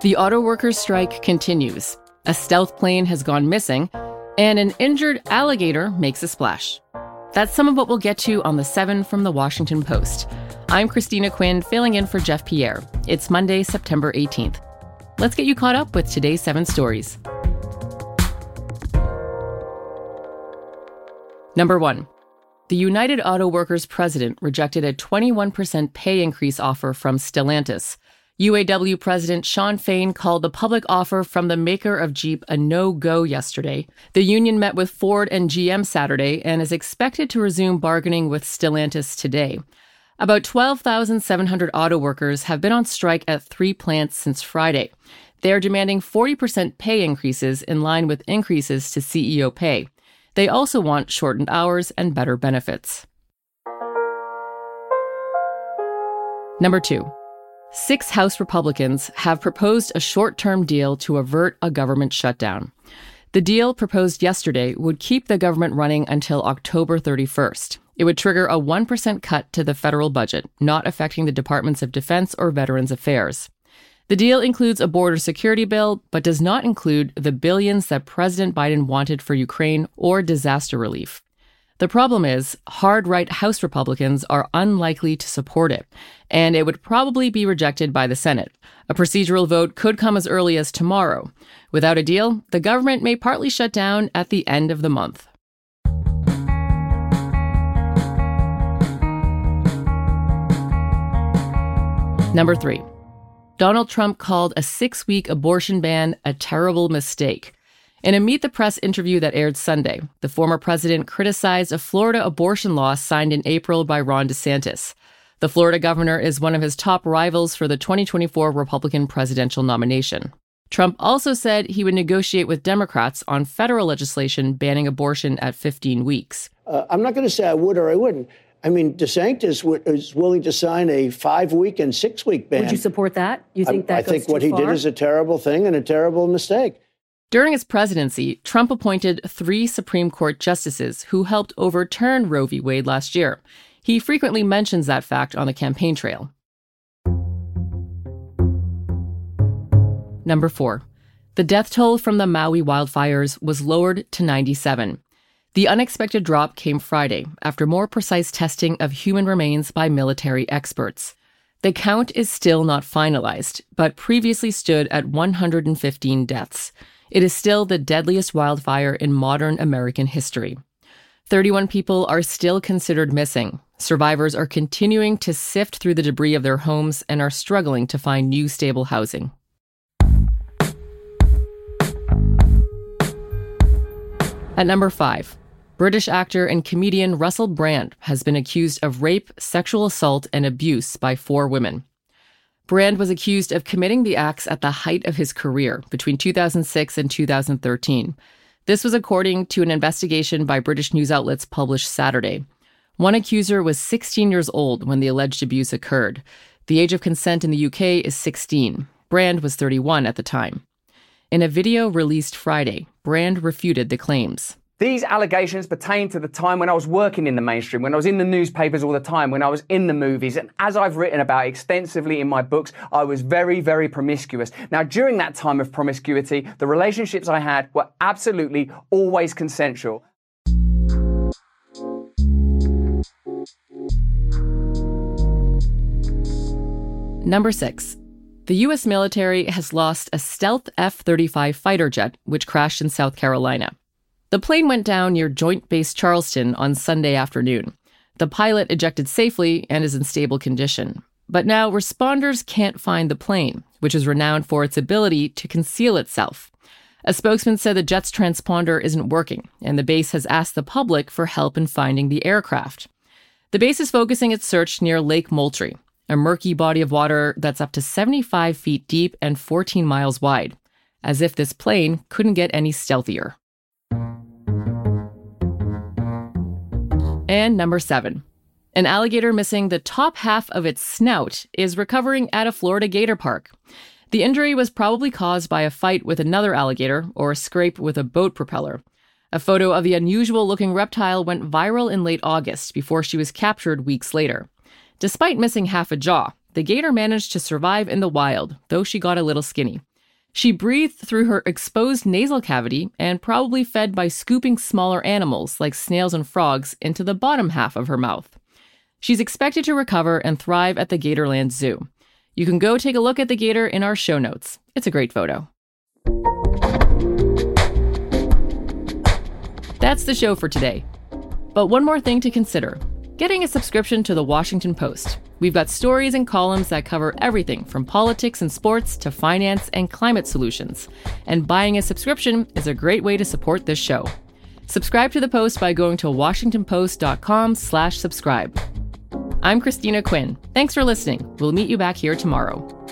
The auto workers' strike continues. A stealth plane has gone missing, and an injured alligator makes a splash. That's some of what we'll get to on the 7 from the Washington Post. I'm Christina Quinn, filling in for Jeff Pierre. It's Monday, September 18th. Let's get you caught up with today's seven stories. Number one The United Auto Workers president rejected a 21% pay increase offer from Stellantis. UAW President Shawn Fain called the public offer from the maker of Jeep a no go yesterday. The union met with Ford and GM Saturday and is expected to resume bargaining with Stellantis today. About 12,700 auto workers have been on strike at three plants since Friday. They are demanding 40% pay increases in line with increases to CEO pay. They also want shortened hours and better benefits. Number two. Six House Republicans have proposed a short term deal to avert a government shutdown. The deal proposed yesterday would keep the government running until October 31st. It would trigger a 1% cut to the federal budget, not affecting the Departments of Defense or Veterans Affairs. The deal includes a border security bill, but does not include the billions that President Biden wanted for Ukraine or disaster relief. The problem is, hard right House Republicans are unlikely to support it, and it would probably be rejected by the Senate. A procedural vote could come as early as tomorrow. Without a deal, the government may partly shut down at the end of the month. Number three, Donald Trump called a six week abortion ban a terrible mistake. In a Meet the Press interview that aired Sunday, the former president criticized a Florida abortion law signed in April by Ron DeSantis. The Florida governor is one of his top rivals for the 2024 Republican presidential nomination. Trump also said he would negotiate with Democrats on federal legislation banning abortion at 15 weeks. Uh, I'm not going to say I would or I wouldn't. I mean, DeSantis w- is willing to sign a five week and six week ban. Would you support that? You think that I, I think what he did is a terrible thing and a terrible mistake. During his presidency, Trump appointed three Supreme Court justices who helped overturn Roe v. Wade last year. He frequently mentions that fact on the campaign trail. Number four, the death toll from the Maui wildfires was lowered to 97. The unexpected drop came Friday after more precise testing of human remains by military experts. The count is still not finalized, but previously stood at 115 deaths. It is still the deadliest wildfire in modern American history. 31 people are still considered missing. Survivors are continuing to sift through the debris of their homes and are struggling to find new stable housing. At number five, British actor and comedian Russell Brand has been accused of rape, sexual assault, and abuse by four women. Brand was accused of committing the acts at the height of his career between 2006 and 2013. This was according to an investigation by British news outlets published Saturday. One accuser was 16 years old when the alleged abuse occurred. The age of consent in the UK is 16. Brand was 31 at the time. In a video released Friday, Brand refuted the claims. These allegations pertain to the time when I was working in the mainstream, when I was in the newspapers all the time, when I was in the movies. And as I've written about extensively in my books, I was very, very promiscuous. Now, during that time of promiscuity, the relationships I had were absolutely always consensual. Number six. The U.S. military has lost a stealth F 35 fighter jet, which crashed in South Carolina. The plane went down near Joint Base Charleston on Sunday afternoon. The pilot ejected safely and is in stable condition. But now responders can't find the plane, which is renowned for its ability to conceal itself. A spokesman said the jet's transponder isn't working, and the base has asked the public for help in finding the aircraft. The base is focusing its search near Lake Moultrie, a murky body of water that's up to 75 feet deep and 14 miles wide, as if this plane couldn't get any stealthier. And number seven. An alligator missing the top half of its snout is recovering at a Florida gator park. The injury was probably caused by a fight with another alligator or a scrape with a boat propeller. A photo of the unusual looking reptile went viral in late August before she was captured weeks later. Despite missing half a jaw, the gator managed to survive in the wild, though she got a little skinny. She breathed through her exposed nasal cavity and probably fed by scooping smaller animals like snails and frogs into the bottom half of her mouth. She's expected to recover and thrive at the Gatorland Zoo. You can go take a look at the gator in our show notes. It's a great photo. That's the show for today. But one more thing to consider getting a subscription to the Washington Post. We've got stories and columns that cover everything from politics and sports to finance and climate solutions. And buying a subscription is a great way to support this show. Subscribe to the Post by going to washingtonpost.com/slash subscribe. I'm Christina Quinn. Thanks for listening. We'll meet you back here tomorrow.